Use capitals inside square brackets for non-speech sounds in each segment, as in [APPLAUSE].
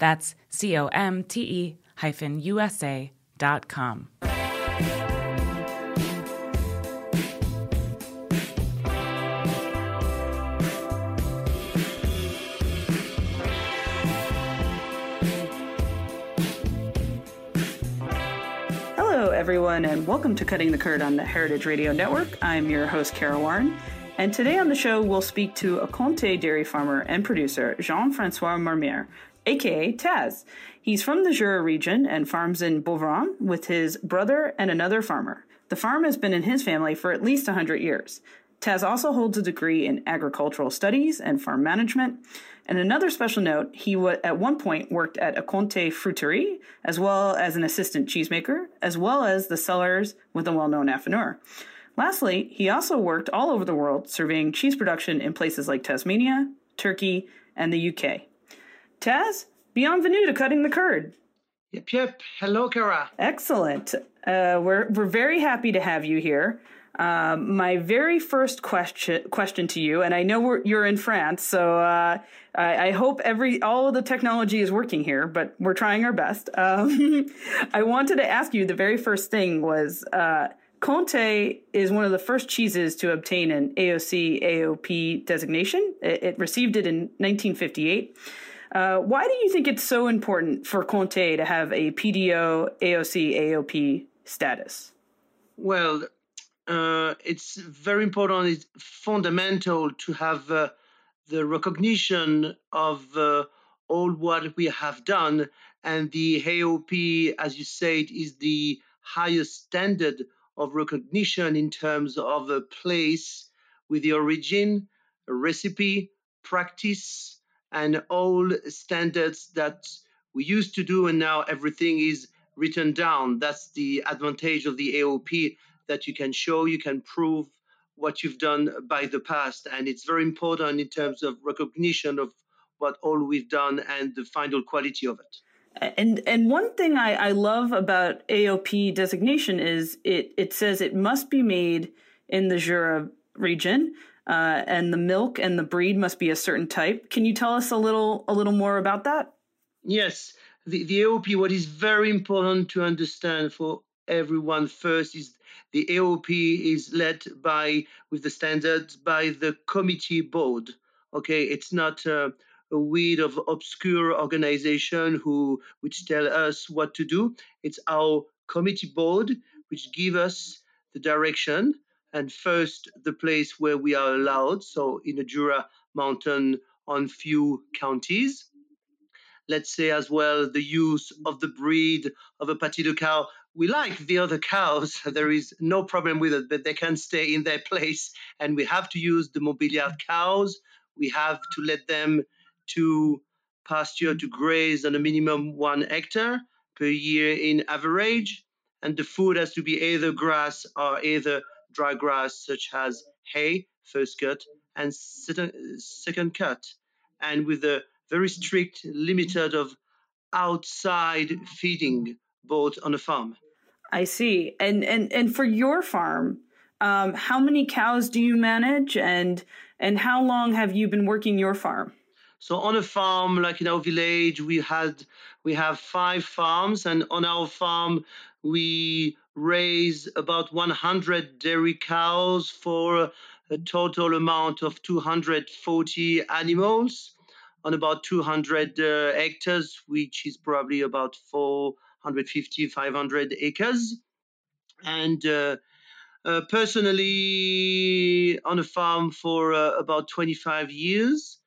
That's C O M T E hyphen USA dot com. Hello, everyone, and welcome to Cutting the Curd on the Heritage Radio Network. I'm your host, Kara Warren, and today on the show, we'll speak to a Comté dairy farmer and producer, Jean Francois Marmier, aka Taz. He's from the Jura region and farms in Beuvron with his brother and another farmer. The farm has been in his family for at least 100 years. Taz also holds a degree in agricultural studies and farm management. And another special note, he w- at one point worked at a Comté fruiterie, as well as an assistant cheesemaker, as well as the cellars with a well-known affineur. Lastly, he also worked all over the world, surveying cheese production in places like Tasmania, Turkey, and the UK. Taz, bienvenue to Cutting the Curd. Yep, yep. Hello, Kara. Excellent. Uh, we're we're very happy to have you here. Um, my very first question question to you, and I know we're, you're in France, so uh, I, I, hope every all of the technology is working here, but we're trying our best. Um, [LAUGHS] I wanted to ask you. The very first thing was uh, Comté is one of the first cheeses to obtain an AOC AOP designation. It, it received it in 1958. Uh, why do you think it's so important for Comté to have a PDO AOC AOP status? Well, uh, it's very important. It's fundamental to have uh, the recognition of uh, all what we have done, and the AOP, as you said, is the highest standard of recognition in terms of a place with the origin, recipe, practice, and all standards that we used to do, and now everything is written down. That's the advantage of the AOP that you can show, you can prove what you've done by the past. And it's very important in terms of recognition of what all we've done and the final quality of it. And and one thing I, I love about AOP designation is it it says it must be made in the Jura region, uh, and the milk and the breed must be a certain type. Can you tell us a little a little more about that? Yes, the, the AOP. What is very important to understand for everyone first is the AOP is led by with the standards by the committee board. Okay, it's not. Uh, a weed of obscure organization who which tell us what to do. It's our committee board which give us the direction and first the place where we are allowed. So in the Jura Mountain on few counties. Let's say as well the use of the breed of a Patis de cow. We like the other cows. [LAUGHS] There is no problem with it, but they can stay in their place. And we have to use the Montbéliarde cows. We have to let them to pasture to graze on a minimum one hectare per year in average. And the food has to be either grass or either dry grass, such as hay, first cut, and second cut. And with a very strict limited of outside feeding both on a farm. I see. And and and for your farm, Um, how many cows do you manage, and and how long have you been working your farm? So on a farm like in our village, we had we have five farms, and on our farm we raise about 100 dairy cows for a total amount of 240 animals on about 200 uh, hectares, which is probably about 450, 500 acres. And uh, uh, personally, on a farm for uh, about 25 years,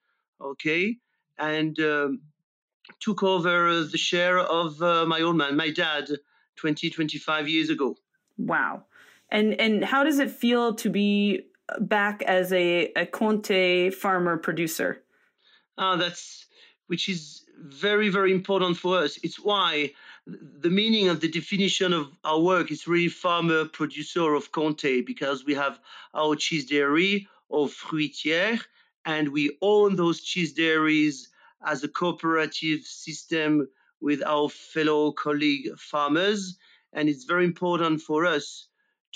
okay, and um, took over the share of uh, my old man, my dad, 20, 25 years ago. Wow. And and how does it feel to be back as a, a Comté farmer producer? Uh, that's which is very, very important for us. It's why the meaning of the definition of our work is really farmer producer of Comté because we have our cheese dairy or fruitière and we own those cheese dairies as a cooperative system with our fellow colleague farmers. And it's very important for us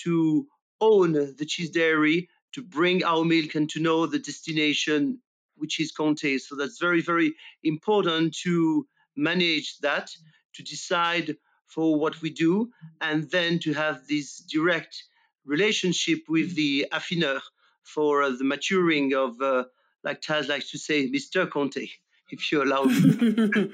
to own the cheese dairy, to bring our milk and to know the destination, which is Comté. So that's very, very important to manage that, to decide for what we do, and then to have this direct relationship with the affineur for the maturing of, uh, like Taz likes to say, Mr. Comté, if you allow me.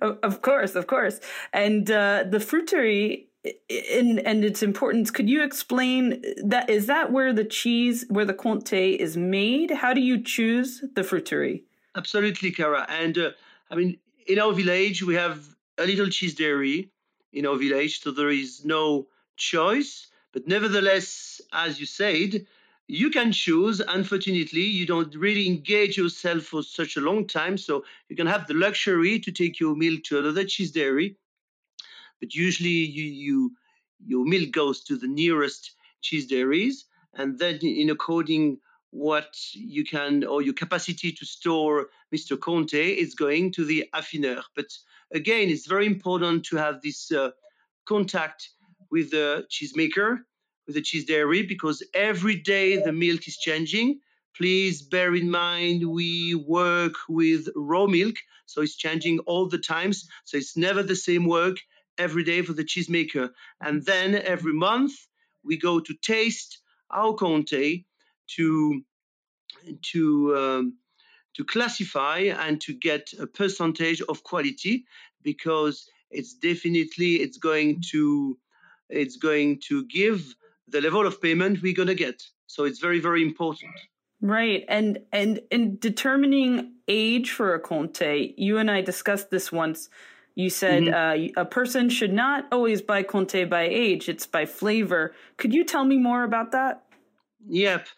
[LAUGHS] of course, of course. And uh, the fruiterie and and its importance. Could you explain that? Is that where the cheese, where the Comté is made? How do you choose the fruiterie? Absolutely, Kara. And uh, I mean, in our village, we have a little cheese dairy in our village, so there is no choice. But nevertheless, as you said, you can choose. Unfortunately, you don't really engage yourself for such a long time, so you can have the luxury to take your milk to another cheese dairy but usually you, you your milk goes to the nearest cheese dairies, and then in according what you can or your capacity to store Mr. Comté is going to the affineur. But again, it's very important to have this uh, contact with the cheesemaker, with the cheese dairy, because every day the milk is changing. Please bear in mind we work with raw milk, so it's changing all the times. So it's never the same work every day for the cheesemaker. And then every month we go to taste our comté to to um, to classify and to get a percentage of quality because it's definitely it's going to it's going to give the level of payment we're going to get so it's very very important right and and in determining age for a Comté, you and i discussed this once you said mm-hmm. uh, a person should not always buy Comté by age; it's by flavor. Could you tell me more about that? Yep,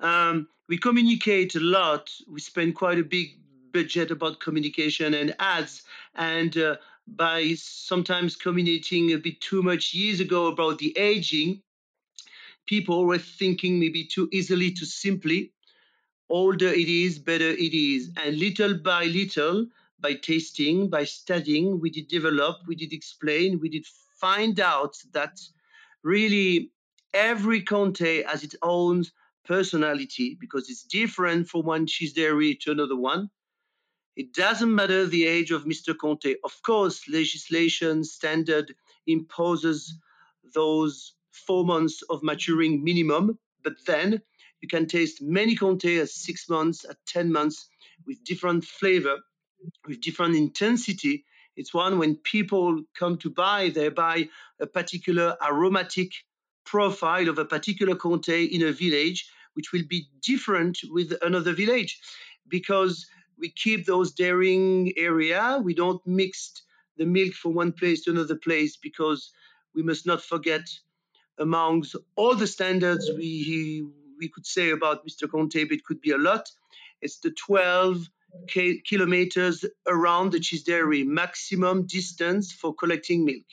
um, we communicate a lot. We spend quite a big budget about communication and ads, and uh, by sometimes communicating a bit too much years ago about the aging, people were thinking maybe too easily, too simply. Older it is, better it is, and little by little by tasting, by studying, we did develop, we did explain, we did find out that really every Comté has its own personality because it's different from one cheese dairy to another one. It doesn't matter the age of Mr. Comté. Of course, legislation standard imposes those four months of maturing minimum, but then you can taste many Comté at six months, at 10 months with different flavor with different intensity. It's one when people come to buy, they buy a particular aromatic profile of a particular Comté in a village, which will be different with another village because we keep those dairying area. We don't mix the milk from one place to another place because we must not forget amongst all the standards we we could say about Mr. Comté, but it could be a lot. It's the 12 kilometers around the cheese dairy, maximum distance for collecting milk.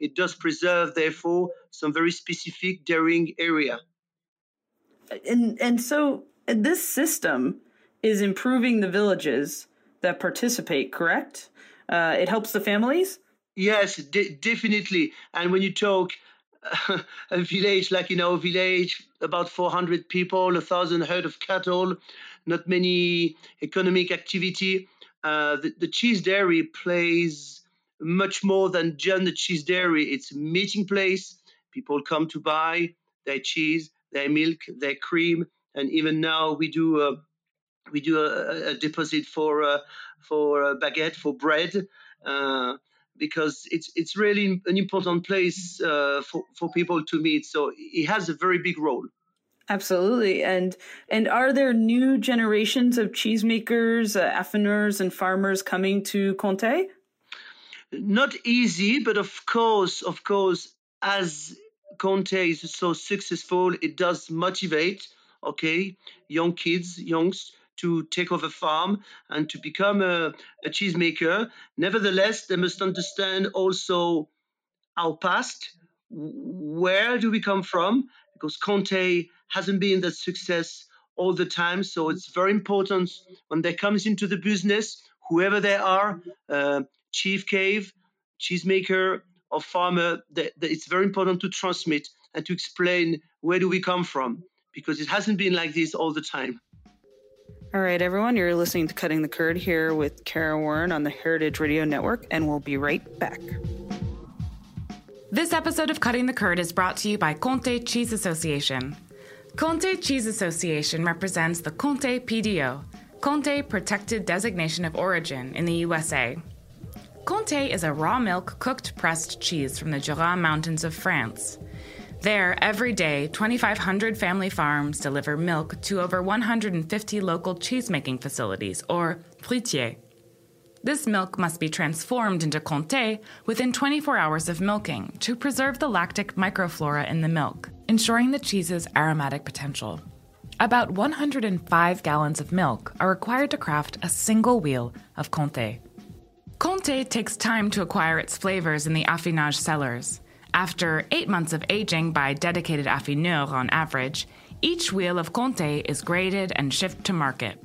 It does preserve, therefore, some very specific dairying area. And and so this system is improving the villages that participate. Correct? Uh, it helps the families. Yes, de- definitely. And when you talk a village like in our village, about 400 people, a thousand herd of cattle, not many economic activity. Uh, the, the, cheese dairy plays much more than just the cheese dairy. It's a meeting place. People come to buy their cheese, their milk, their cream, and even now we do a, we do a, a deposit for uh, for baguette for bread. Uh, because it's it's really an important place uh, for for people to meet. So it has a very big role. Absolutely, and and are there new generations of cheesemakers, uh, affineurs, and farmers coming to Comté? Not easy, but of course, of course, as Comté is so successful, it does motivate. Okay, young kids, youngs to take over a farm and to become a, a cheesemaker. Nevertheless, they must understand also our past. Where do we come from? Because Comté hasn't been that success all the time. So it's very important when they comes into the business, whoever they are, uh, chief cave, cheesemaker, or farmer, that, that it's very important to transmit and to explain where do we come from because it hasn't been like this all the time. All right, everyone, you're listening to Cutting the Curd here with Kara Warren on the Heritage Radio Network, and we'll be right back. This episode of Cutting the Curd is brought to you by Comté Cheese Association. Comté Cheese Association represents the Comté PDO, Comté Protected Designation of Origin in the USA. Comté is a raw milk cooked pressed cheese from the Jura Mountains of France. There, every day, 2,500 family farms deliver milk to over 150 local cheesemaking facilities, or fruitiers. This milk must be transformed into comté within 24 hours of milking to preserve the lactic microflora in the milk, ensuring the cheese's aromatic potential. About 105 gallons of milk are required to craft a single wheel of comté. Comté takes time to acquire its flavors in the affinage cellars. After eight months of aging by dedicated affineurs on average, each wheel of Comté is graded and shipped to market.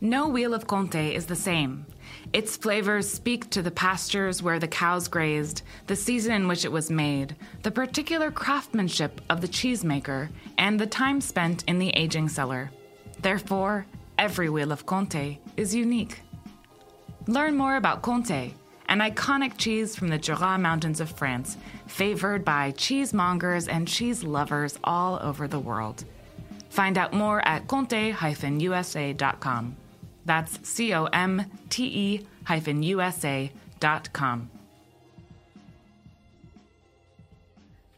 No wheel of Comté is the same. Its flavors speak to the pastures where the cows grazed, the season in which it was made, the particular craftsmanship of the cheesemaker, and the time spent in the aging cellar. Therefore, every wheel of Comté is unique. Learn more about Comté an iconic cheese from the Jura Mountains of France, favored by cheesemongers and cheese lovers all over the world. Find out more at comte-usa.com. That's C O M T E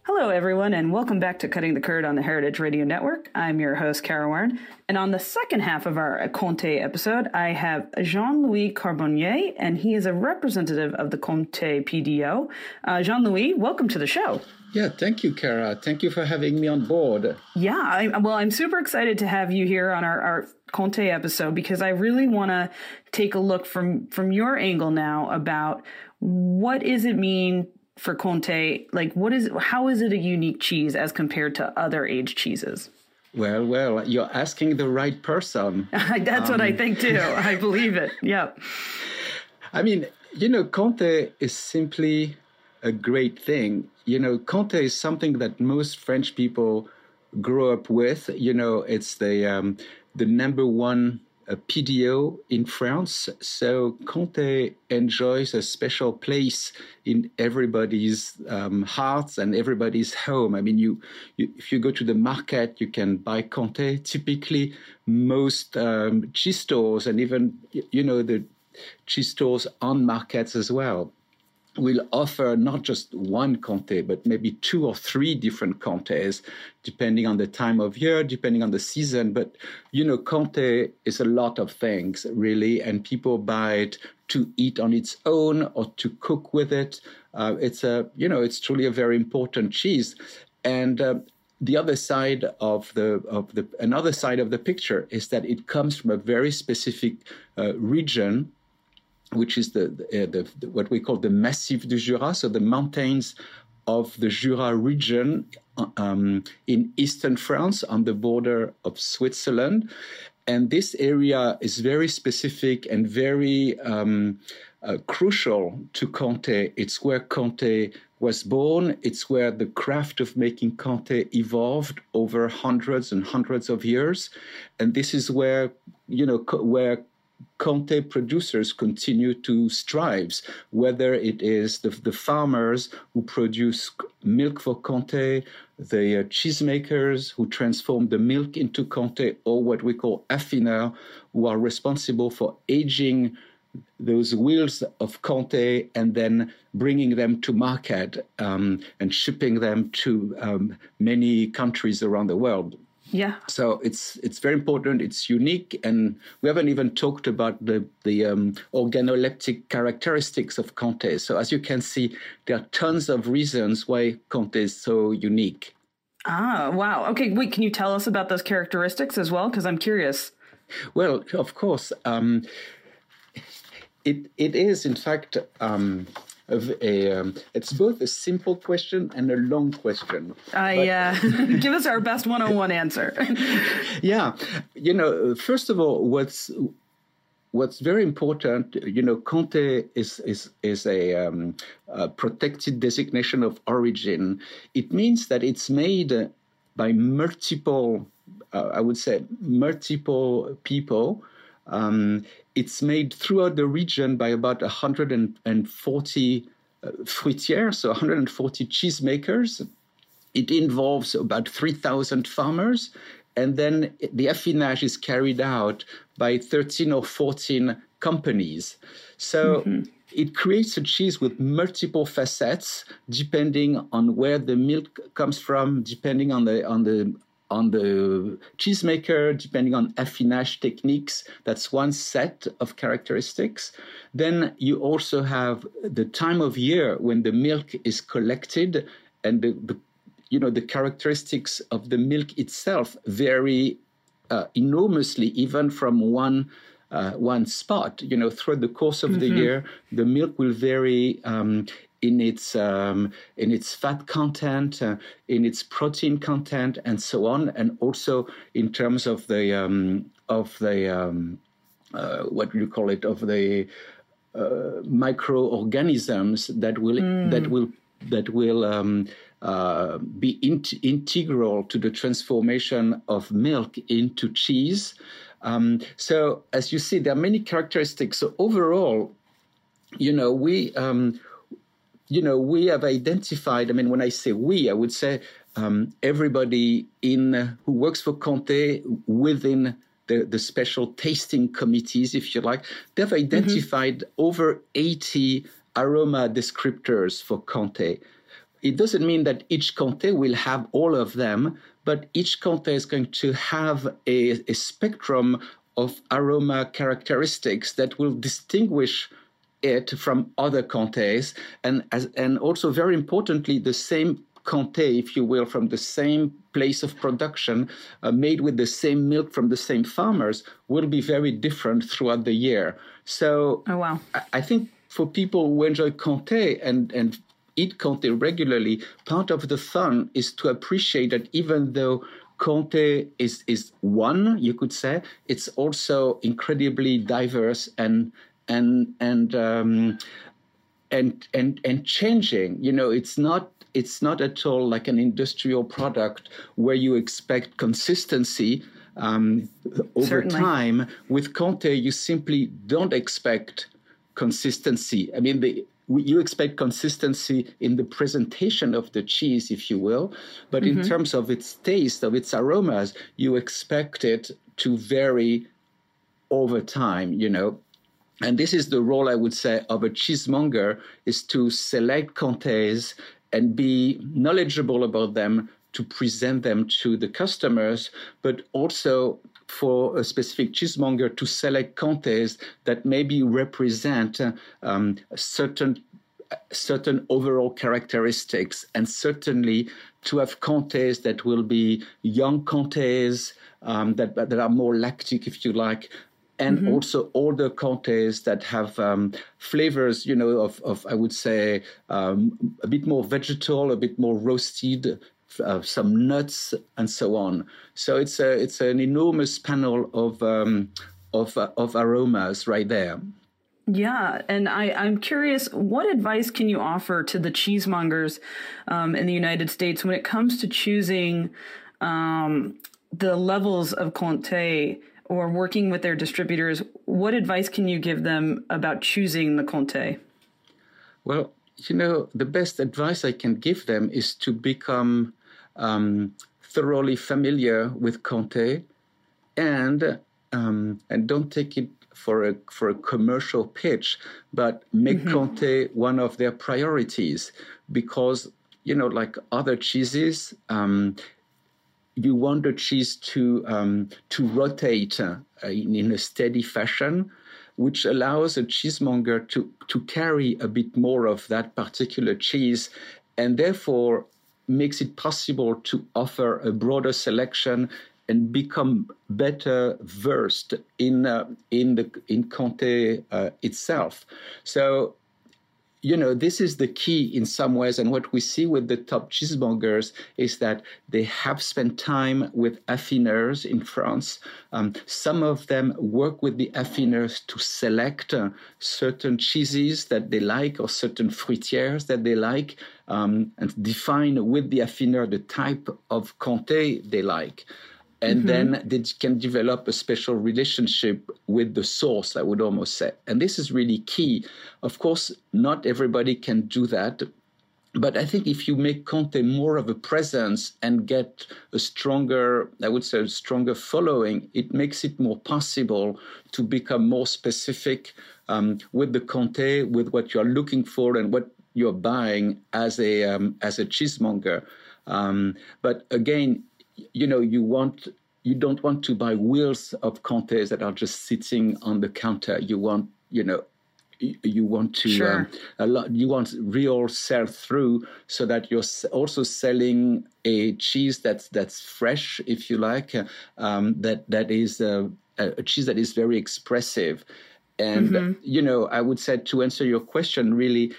Hello, everyone, and welcome back to Cutting the Curd on the Heritage Radio Network. I'm your host, Kara Warren, and on the second half of our Comté episode, I have Jean-Louis Carbonnier, and he is a representative of the Comté PDO. Uh, Jean-Louis, welcome to the show. Yeah, thank you, Kara. Thank you for having me on board. Yeah, I, well, I'm super excited to have you here on our, our Comté episode because I really want to take a look from from your angle now about what does it mean for Comté? like what is how is it a unique cheese as compared to other aged cheeses? Well, well, you're asking the right person. [LAUGHS] That's um, what I um, think too. I [LAUGHS] believe it. Yep. I mean, you know, Comté is simply a great thing. You know, Comté is something that most French people grow up with. You know, it's the um, the number one a PDO in France. So Comté enjoys a special place in everybody's um, hearts and everybody's home. I mean, you, you, if you go to the market, you can buy Comté. Typically, most um, cheese stores and even you know the cheese stores on markets as well will offer not just one Comté, but maybe two or three different comtés, depending on the time of year, depending on the season. But, you know, Comté is a lot of things, really, and people buy it to eat on its own or to cook with it. Uh, it's a, you know, it's truly a very important cheese. And uh, the other side of the of the another side of the picture is that it comes from a very specific uh, region which is the, the, the, the, what we call the Massif du Jura, so the mountains of the Jura region um, in eastern France on the border of Switzerland. And this area is very specific and very um, uh, crucial to Comté. It's where Comté was born. It's where the craft of making Comté evolved over hundreds and hundreds of years, and this is where you know where Comté producers continue to strive, whether it is the, the farmers who produce milk for Comté, the uh, cheesemakers who transform the milk into Comté, or what we call affineurs, who are responsible for aging those wheels of Comté and then bringing them to market um, and shipping them to um, many countries around the world. Yeah. So it's it's very important. It's unique, and we haven't even talked about the the um, organoleptic characteristics of Comté. So as you can see, there are tons of reasons why Comté is so unique. Ah, wow. Okay, wait. Can you tell us about those characteristics as well? Because I'm curious. Well, of course. Um, it it is in fact um, a, um, it's both a simple question and a long question. I uh, [LAUGHS] give us our best one-on-one answer. [LAUGHS] yeah, you know, first of all, what's what's very important, you know, Comté is is is a, um, a, protected designation of origin. It means that it's made by multiple, uh, I would say, multiple people. Um, it's made throughout the region by about 140 uh, fruitières, so 140 cheesemakers. It involves about 3,000 farmers. And then the affinage is carried out by 13 or 14 companies. So mm-hmm. it creates a cheese with multiple facets, depending on where the milk comes from, depending on the on the on the cheesemaker, depending on affinage techniques. That's one set of characteristics. Then you also have the time of year when the milk is collected and the, the you know the characteristics of the milk itself vary uh, enormously even from one uh, one spot. You know, throughout the course of mm-hmm. the year, the milk will vary um, in its um, in its fat content, uh, in its protein content, and so on, and also in terms of the um, of the um, uh, what do you call it of the uh, microorganisms that will mm. that will that will um, uh, be in- integral to the transformation of milk into cheese. Um, so, as you see, there are many characteristics. So, overall, you know, we um, you know, we have identified, I mean, when I say we, I would say um, everybody in who works for Comté within the, the special tasting committees, if you like, they've mm-hmm. identified mm-hmm. over 80 aroma descriptors for Comté. It doesn't mean that each Comté will have all of them, but each Comté is going to have a, a spectrum of aroma characteristics that will distinguish it from other comtés, and as, and also very importantly, the same comté, if you will, from the same place of production, uh, made with the same milk from the same farmers, will be very different throughout the year. So, oh, wow. I, I think for people who enjoy comté and and eat comté regularly, part of the fun is to appreciate that even though Comté is is one, you could say, it's also incredibly diverse and and and um, and and and changing. You know, it's not it's not at all like an industrial product where you expect consistency um, over Certainly. time. With Comté, you simply don't expect consistency. I mean, the, you expect consistency in the presentation of the cheese, if you will, but mm-hmm. in terms of its taste, of its aromas, you expect it to vary over time. You know, and this is the role, I would say, of a cheesemonger is to select comtés and be knowledgeable about them to present them to the customers, but also for a specific cheesemonger to select comtés that maybe represent um, certain certain overall characteristics, and certainly to have comtés that will be young comtés um, that that are more lactic, if you like, and mm-hmm. also older comtés that have um, flavors, you know, of, of I would say um, a bit more vegetal, a bit more roasted, uh, some nuts, and so on. So it's a it's an enormous panel of um, of uh, of aromas right there. Yeah, and I, I'm curious, what advice can you offer to the cheesemongers um, in the United States when it comes to choosing um, the levels of Comté or working with their distributors? What advice can you give them about choosing the Comté? Well, you know, the best advice I can give them is to become um, thoroughly familiar with Comté and um, and don't take it for a for a commercial pitch, but make mm-hmm. Comté one of their priorities because you know, like other cheeses, um, you want the cheese to um, to rotate uh, in, in, a steady fashion, which allows a cheesemonger to to carry a bit more of that particular cheese, and therefore makes it possible to offer a broader selection and become better versed in uh, in the in Comté uh, itself. So you know, this is the key in some ways. And what we see with the top cheesemongers is that they have spent time with affineurs in France. Um, some of them work with the affineurs to select uh, certain cheeses that they like or certain fruitières that they like um, and define with the affineur the type of Comté they like and mm-hmm. then they can develop a special relationship with the source i would almost say and this is really key of course not everybody can do that but I think if you make Comté more of a presence and get a stronger, I would say, a stronger following, it makes it more possible to become more specific um, with the Comté, with what you're looking for and what you're buying as a um, as a cheesemonger. Um, but again, you know, you want you don't want to buy wheels of Comtés that are just sitting on the counter. You want, you know, you want to sure. um, a lot you want real sell through so that you're also selling a cheese that's that's fresh if you like uh, um, that that is uh, a cheese that is very expressive and mm-hmm. you know i would say to answer your question really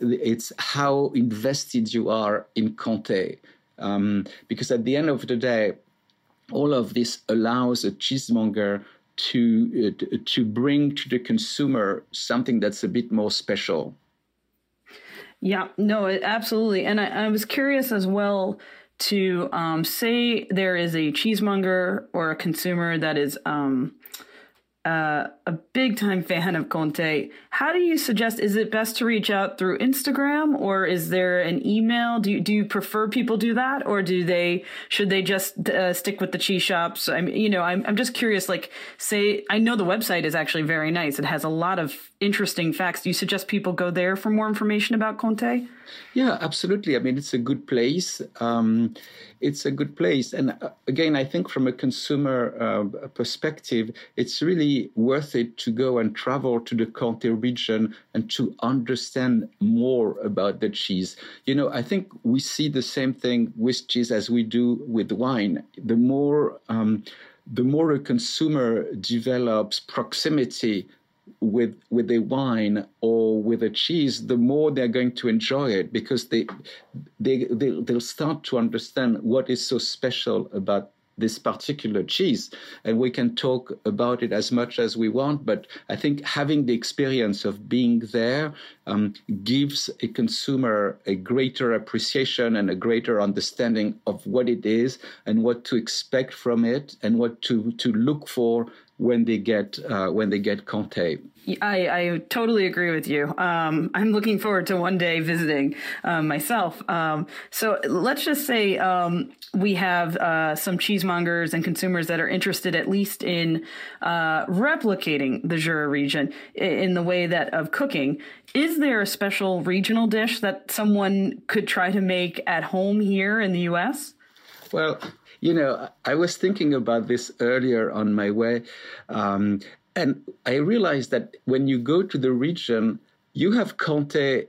it's how invested you are in Comté um, because at the end of the day, all of this allows a cheesemonger to uh, to bring to the consumer something that's a bit more special. Yeah, no, absolutely. And I, I was curious as well to um, say there is a cheesemonger or a consumer that is um, uh, a big time fan of Comté. How do you suggest? Is it best to reach out through Instagram or is there an email? Do you, do you prefer people do that or do they should they just uh, stick with the cheese shops? I mean, you know, I'm I'm just curious. Like, say, I know the website is actually very nice. It has a lot of interesting facts. Do you suggest people go there for more information about Comté? Yeah, absolutely. I mean, it's a good place. Um, it's a good place. And uh, again, I think from a consumer uh, perspective, it's really worth it to go and travel to the Comté region and to understand more about the cheese. You know, I think we see the same thing with cheese as we do with wine. The more um, the more a consumer develops proximity with with a wine or with a cheese, the more they're going to enjoy it because they they, they they'll start to understand what is so special about this particular cheese. And we can talk about it as much as we want, but I think having the experience of being there um, gives a consumer a greater appreciation and a greater understanding of what it is and what to expect from it and what to, to look for when they get uh, when they get Comté. I, I totally agree with you. Um, I'm looking forward to one day visiting um, myself. Um, so let's just say um, we have uh, some cheesemongers and consumers that are interested, at least in uh, replicating the Jura region in the way that of cooking. Is there a special regional dish that someone could try to make at home here in the U.S.? Well, you know, I was thinking about this earlier on my way. Um, and I realized that when you go to the region, you have Comté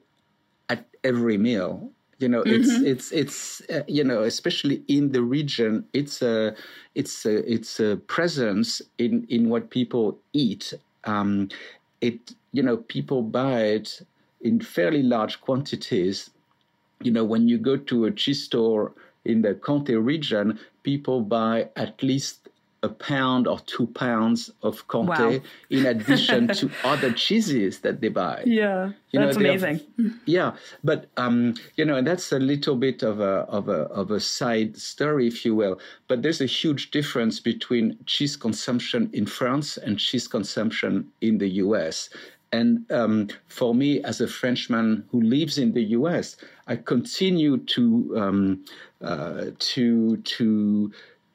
at every meal. You know, mm-hmm. it's it's it's uh, you know, especially in the region, it's a it's a it's a presence in in what people eat. Um, it you know, people buy it in fairly large quantities. You know, when you go to a cheese store in the Comté region, people buy at least a pound or two pounds of Comté wow. in addition to [LAUGHS] other cheeses that they buy. Yeah, you that's know, amazing. Have, yeah, but um, you know, and that's a little bit of a of a of a side story, if you will. But there's a huge difference between cheese consumption in France and cheese consumption in the U.S. And um, for me, as a Frenchman who lives in the U.S., I continue to um, uh, to to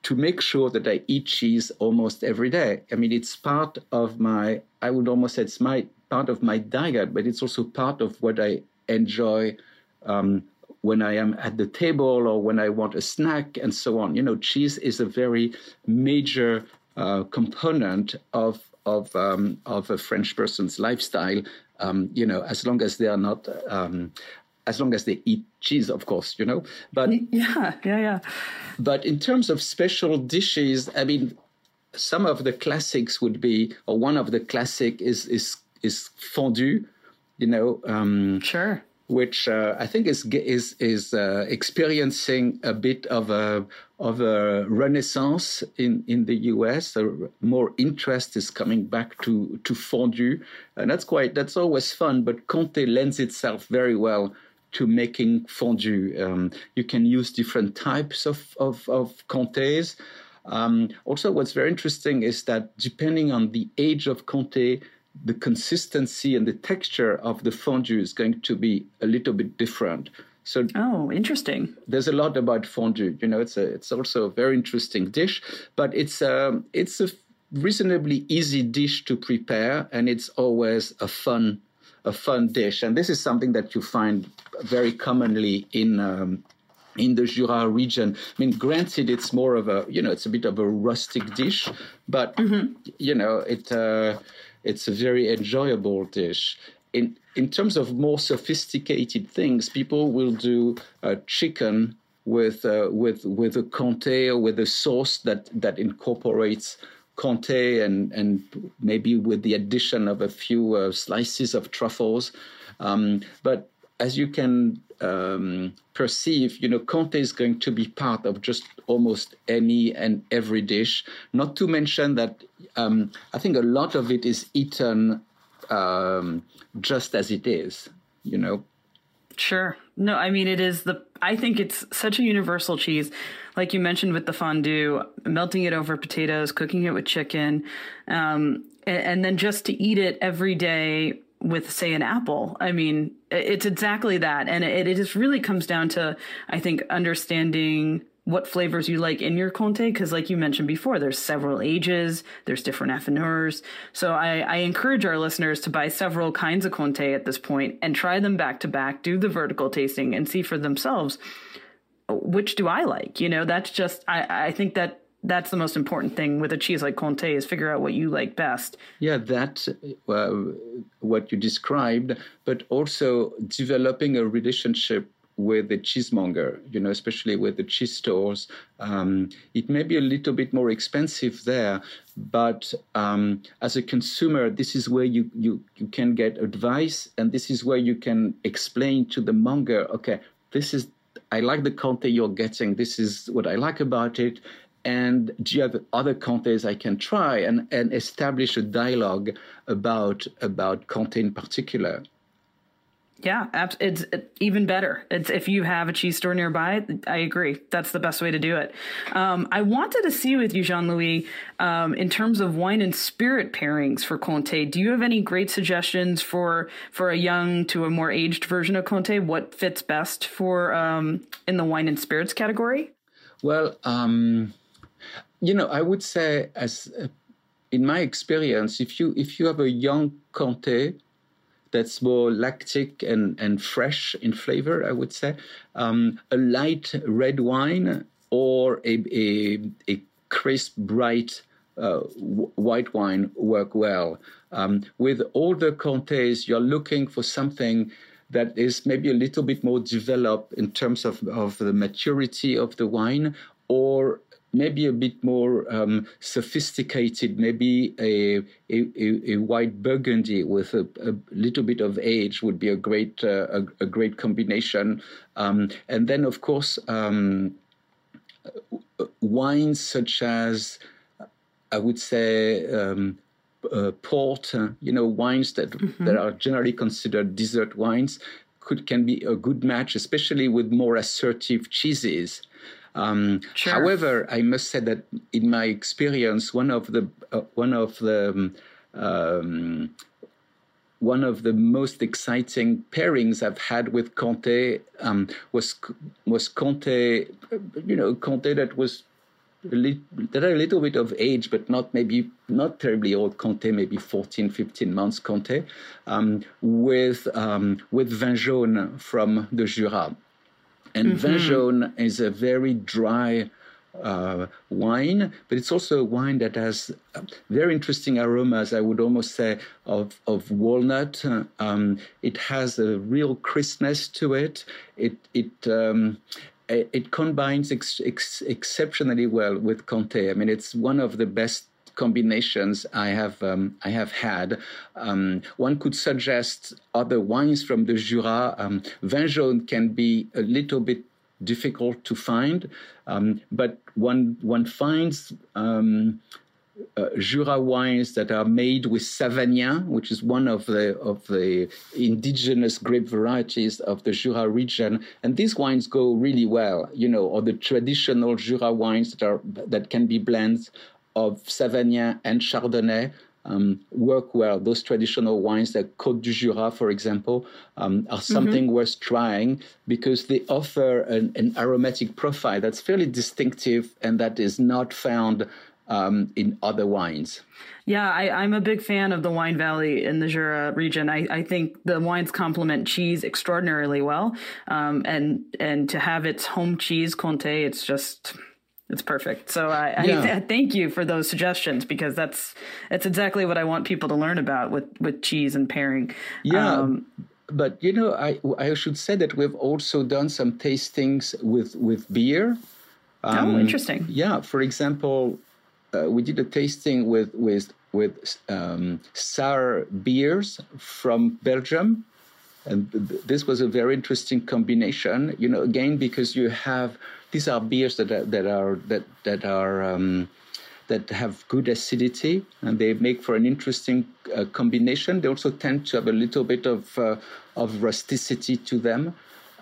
to make sure that I eat cheese almost every day. I mean, it's part of my, I would almost say it's my part of my diet, but it's also part of what I enjoy um, when I am at the table or when I want a snack and so on. You know, cheese is a very major uh, component of of um, of a French person's lifestyle. Um, you know, as long as they are not um, as long as they eat cheese, of course, you know. But [LAUGHS] yeah, yeah, yeah. But in terms of special dishes, I mean, some of the classics would be, or one of the classic is is is fondue, you know. Um, sure. Which uh, I think is is is uh, experiencing a bit of a of a renaissance in, in the US. More interest is coming back to to fondue, and that's quite that's always fun. But Comté lends itself very well to making fondue. Um, you can use different types of, of, of comtés. Um, also, what's very interesting is that depending on the age of Comté, the consistency and the texture of the fondue is going to be a little bit different. So oh, interesting. There's a lot about fondue. You know, it's a it's also a very interesting dish, but it's a um, it's a reasonably easy dish to prepare, and it's always a fun a fun dish. And this is something that you find very commonly in um, in the Jura region. I mean, granted, it's more of a you know it's a bit of a rustic dish, but mm-hmm. you know it uh, it's a very enjoyable dish. In in terms of more sophisticated things, people will do uh, chicken with uh, with with a comté or with a sauce that that incorporates comté and, and maybe with the addition of a few uh, slices of truffles. Um, but as you can um, perceive, you know, Comté is going to be part of just almost any and every dish. Not to mention that um, I think a lot of it is eaten um, just as it is, you know. Sure. No, I mean, it is the, I think it's such a universal cheese. Like you mentioned with the fondue, melting it over potatoes, cooking it with chicken, um, and, and then just to eat it every day with say an apple i mean it's exactly that and it, it just really comes down to i think understanding what flavors you like in your Comté because like you mentioned before there's several ages there's different affineurs. So I, I, encourage our listeners to buy several kinds of Comté at this point and try them back to back do the vertical tasting and see for themselves which do i like you know? That's just i, I think that that's the most important thing with a cheese like Comté is figure out what you like best. Yeah, that uh, what you described, but also developing a relationship with the cheesemonger, you know, especially with the cheese stores. Um, it may be a little bit more expensive there, but um, as a consumer, this is where you, you, you can get advice and this is where you can explain to the monger, okay, this is, I like the Comté you're getting. This is what I like about it. And do you have other Comtés I can try and, and establish a dialogue about, about Comté in particular? Yeah, it's even better. It's if you have a cheese store nearby. I agree. That's the best way to do it. Um, I wanted to see with you, Jean Louis, um, in terms of wine and spirit pairings for Comté. Do you have any great suggestions for for a young to a more aged version of Comté? What fits best for um, in the wine and spirits category? Well, um, you know, I would say as uh, in my experience, if you if you have a young Comté that's more lactic and, and fresh in flavor, I would say. Um, a light red wine or a, a, a crisp, bright uh, white wine work well. Um, with older Comtés, you're looking for something that is maybe a little bit more developed in terms of, of the maturity of the wine or maybe a bit more um, sophisticated, maybe a, a, a, white burgundy with a, a, little bit of age would be a great uh, a, a, great combination. Um, and then, of course, um, wines such as I would say, um, uh, port, uh, you know, wines that mm-hmm. that are generally considered dessert wines, could can be a good match, especially with more assertive cheeses. Um, sure. However, I must say that in my experience, one of the uh, one of the um, um one of the most exciting pairings I've had with Comté um, was was Comté, you know, Comté that was that are a little bit of age, but not maybe not terribly old Comté, maybe 14, 15 months Comté, um, with um, with vin jaune from the Jura. And mm-hmm. jaune is a very dry uh, wine, but it's also a wine that has uh, very interesting aromas. I would almost say of of walnut. Um, it has a real crispness to it. It it um, it combines ex- ex- exceptionally well with Comté. I mean, it's one of the best combinations I have um, I have had. Um, one could suggest other wines from the Jura. Um, vin jaune can be a little bit difficult to find, um, but one one finds um, uh, Jura wines that are made with Savagnin, which is one of the of the indigenous grape varieties of the Jura region, and these wines go really well. You know, or the traditional Jura wines that are that can be blends of Savagnin and Chardonnay um, work well. Those traditional wines, like Côte du Jura, for example, um, are something mm-hmm. worth trying because they offer an, an, aromatic profile that's fairly distinctive and that is not found um, in other wines. Yeah, I, am a big fan of the Wine Valley in the Jura region. I, I think the wines complement cheese extraordinarily well, um, and and to have its home cheese Comté, it's just it's perfect. So I, yeah. I, thank you for those suggestions because that's that's exactly what I want people to learn about with with cheese and pairing. Yeah. Um, but you know, I I should say that we've also done some tastings with with beer. Oh, um, oh, interesting. Yeah, for example, uh, we did a tasting with with with um, sour beers from Belgium, and th- this was a very interesting combination. You know, again because you have these are beers that are, that are that that are um, that have good acidity and they make for an interesting uh, combination. They also tend to have a little bit of uh, of rusticity to them.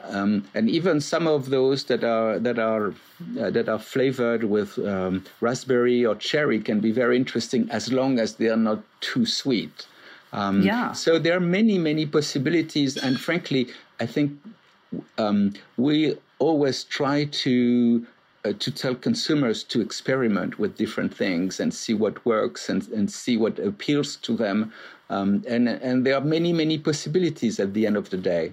Um, and even some of those that are that are uh, that are flavored with um, raspberry or cherry can be very interesting as long as they are not too sweet. Um, yeah. So there are many many possibilities, and frankly, I think um, we always try to uh, to tell consumers to experiment with different things and see what works and, and see what appeals to them. Um, and and there are many many possibilities at the end of the day.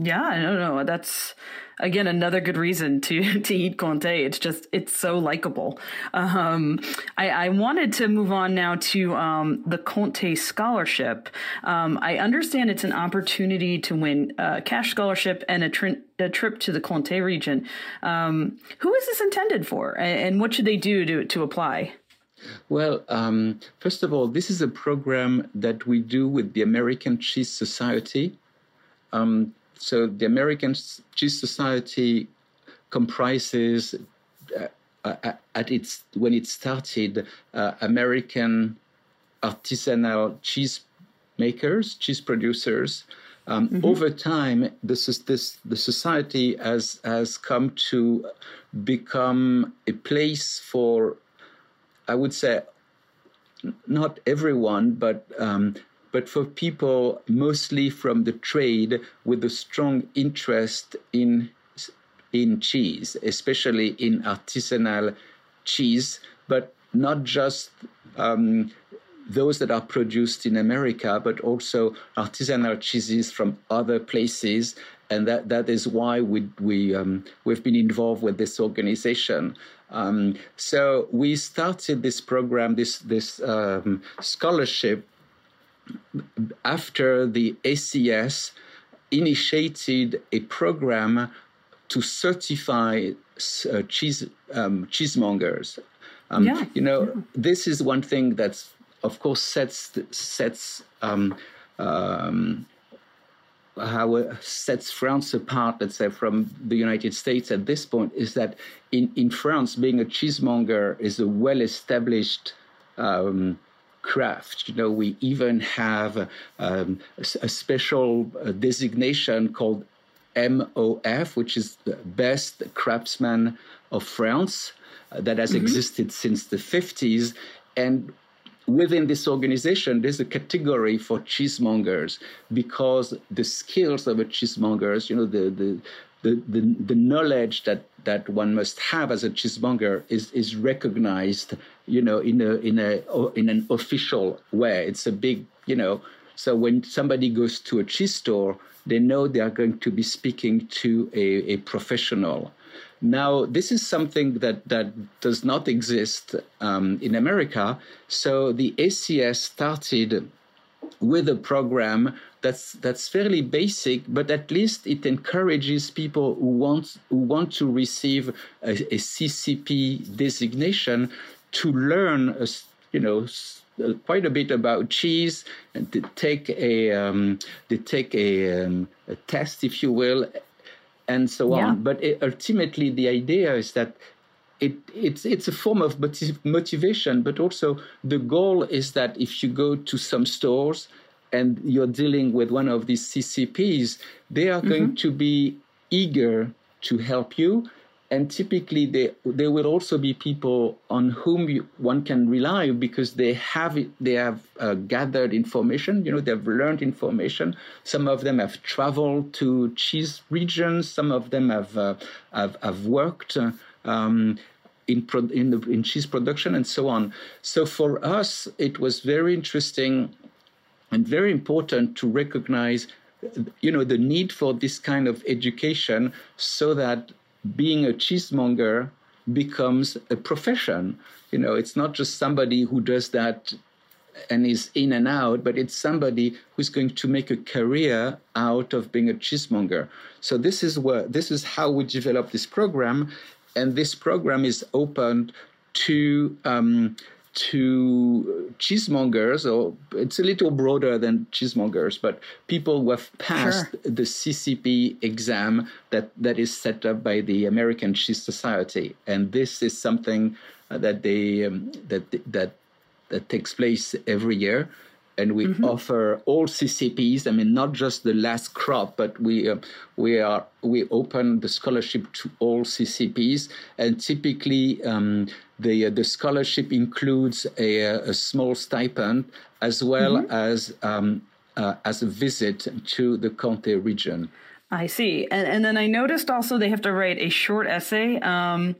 Yeah, don't know. That's again another good reason to [LAUGHS] to eat Comté. It's just it's so likable. Um, I, I, wanted to move on now to um, the Comté Scholarship. Um, I understand it's an opportunity to win a cash scholarship and a, tri- a trip to the Comté region. Um, who is this intended for, and what should they do to to apply? Well, um, first of all, this is a program that we do with the American Cheese Society. Um, so the American Cheese Society comprises uh, uh, at its when it started uh, American artisanal cheese makers, cheese producers. Um, mm-hmm. Over time, this is this the society has has come to become a place for, I would say, not everyone, but um, but for people mostly from the trade with a strong interest in in cheese, especially in artisanal cheese, but not just um, those that are produced in America, but also artisanal cheeses from other places. And that, that is why we, we, um, we've been involved with this organization. Um, so we started this program, this, this um, scholarship after the ACS initiated a program to certify uh, cheese um, cheesemongers. Um, yeah. You know, this is one thing that, of course, sets sets um, um how sets France apart, let's say, from the United States at this point is that in, in France, being a cheesemonger is a well established um, craft. You know, we even have um, a, special uh, designation called MOF, which is the best craftsman of France, uh, that has mm-hmm. existed since the 50s. And within this organization, there's a category for cheesemongers because the skills of a cheesemonger, you know, the, the, the, the, the knowledge that, that one must have as a cheesemonger is, is recognized, you know, in a, in a, in an official way. It's a big, you know, so when somebody goes to a cheese store, they know they are going to be speaking to a, a professional. Now, this is something that, that does not exist um, in America. So the ACS started with a program that's that's fairly basic, but at least it encourages people who want who want to receive a, a CCP designation to learn, a, you know, quite a bit about cheese and to take a um, to take a, um, a test, if you will, and so yeah. on. But it, ultimately, the idea is that it, it's it's a form of motiv- motivation, but also the goal is that if you go to some stores and you're dealing with one of these CCPs, they are mm-hmm. going to be eager to help you and typically they, there will also be people on whom you, one can rely because they have they have uh, gathered information you know they've learned information some of them have traveled to cheese regions some of them have uh, have, have worked um, in, pro, in, the, in cheese production and so on so for us it was very interesting and very important to recognize you know the need for this kind of education so that being a cheesemonger becomes a profession. You know, it's not just somebody who does that and is in and out, but it's somebody who's going to make a career out of being a cheesemonger. So this is what this is how we develop this program, and this program is open to um, to cheesemongers, or it's a little broader than cheesemongers, but people who have passed sure. the CCP exam that, that is set up by the American Cheese Society, and this is something uh, that they um, that that that takes place every year. And we mm-hmm. offer all CCPs. I mean, not just the last crop, but we uh, we are we open the scholarship to all CCPs. And typically, um, the, uh, the scholarship includes a, a, small stipend as well mm-hmm. as, um, uh, as a visit to the Comté region. I see. And, and then I noticed also they have to write a short essay um,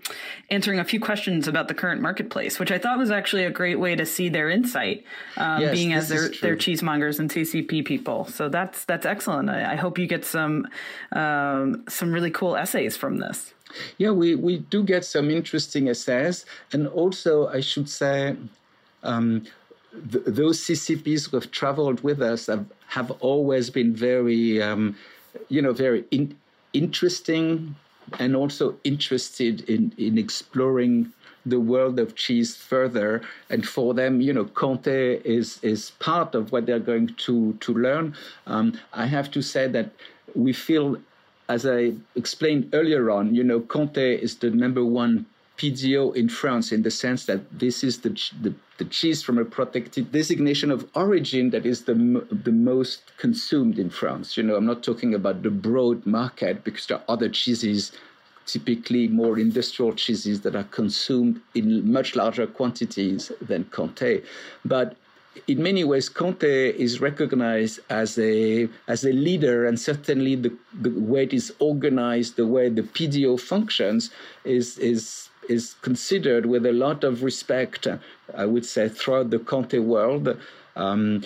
answering a few questions about the current marketplace, which I thought was actually a great way to see their insight, um, yes, being as they're, they're cheesemongers and CCP people. So that's that's excellent. I, I hope you get some um, some really cool essays from this. Yeah, we, we do get some interesting essays. And also, I should say, um, th- those CCPs who have traveled with us have, have always been very, um, you know, very in- interesting and also interested in, in exploring the world of cheese further. And for them, you know, Comté is is part of what they're going to to learn. Um, I have to say that we feel as I explained earlier on, you know, Comté is the number one PDO in France in the sense that this is the, the, the, cheese from a protected designation of origin that is the, the most consumed in France. You know, I'm not talking about the broad market because there are other cheeses, typically more industrial cheeses that are consumed in much larger quantities than Comté. But in many ways, Comté is recognized as a as a leader, and certainly the, the way it is organized, the way the PDO functions, is is is considered with a lot of respect. I would say throughout the Comté world. Um,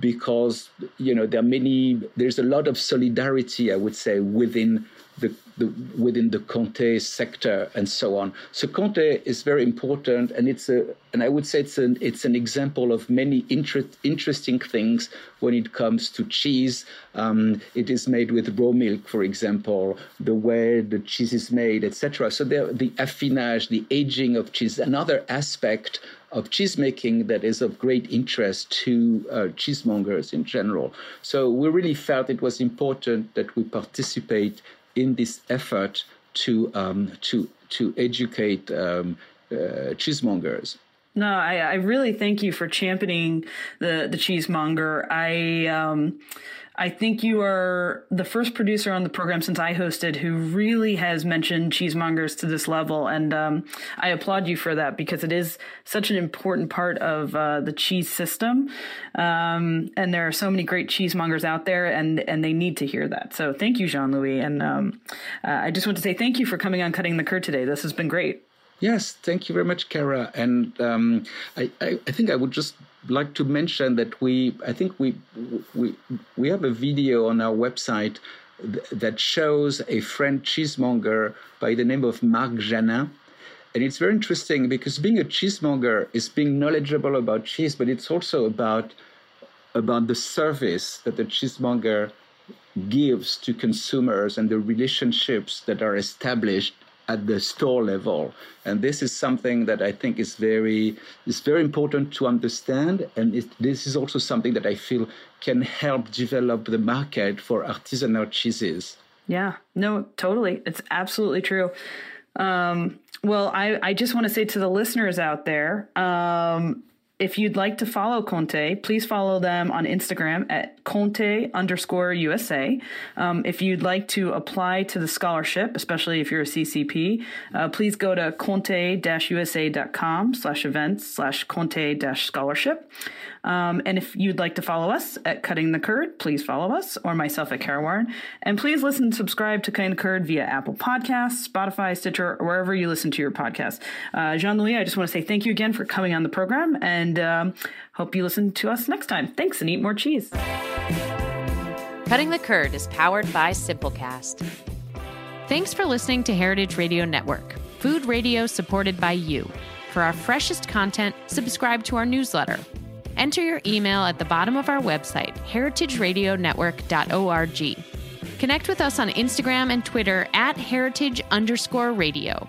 because you know there are many there's a lot of solidarity i would say within the, the, within the Comté sector and so on. So Comté is very important, and it's a and I would say it's an it's an example of many inter- interesting things when it comes to cheese. Um, it is made with raw milk, for example, the way the cheese is made, etc. So the, the affinage, the aging of cheese, another aspect of cheese making that is of great interest to uh, cheesemongers in general. So we really felt it was important that we participate in this effort to um, to to educate um, uh, cheesemongers. No, I, I, really thank you for championing the the cheesemonger. I um, I think you are the first producer on the program since I hosted who really has mentioned cheesemongers to this level, and um, I applaud you for that because it is such an important part of uh, the cheese system. Um, and there are so many great cheesemongers out there, and and they need to hear that. So thank you, Jean Louis, and um, uh, I just want to say thank you for coming on Cutting the Curd today. This has been great. Yes, thank you very much, Kara. And um, I, I, I, think I would just like to mention that we, I think we, we, we have a video on our website th- that shows a French cheesemonger by the name of Marc Janin. And it's very interesting because being a cheesemonger is being knowledgeable about cheese, but it's also about about the service that the cheesemonger gives to consumers and the relationships that are established at the store level. And this is something that I think is very is very important to understand. And it, this is also something that I feel can help develop the market for artisanal cheeses. Yeah, no, totally. It's absolutely true. Um, well, I, I just want to say to the listeners out there, um, if you'd like to follow Comté, please follow them on Instagram at Comté underscore USA. Um, if you'd like to apply to the scholarship, especially if you're a CCP, uh, please go to comte-usa.com slash events slash Comté-scholarship. Um, and if you'd like to follow us at Cutting the Curd, please follow us or myself at Kara Warren. And please listen and subscribe to Cutting the Curd via Apple Podcasts, Spotify, Stitcher, or wherever you listen to your podcast. Uh, Jean Louis, I just want to say thank you again for coming on the program and um, hope you listen to us next time. Thanks and eat more cheese. Cutting the Curd is powered by Simplecast. Thanks for listening to Heritage Radio Network, food radio supported by you. For our freshest content, subscribe to our newsletter Enter your email at the bottom of our website, heritageradionetwork.org. Connect with us on Instagram and Twitter at heritage underscore radio.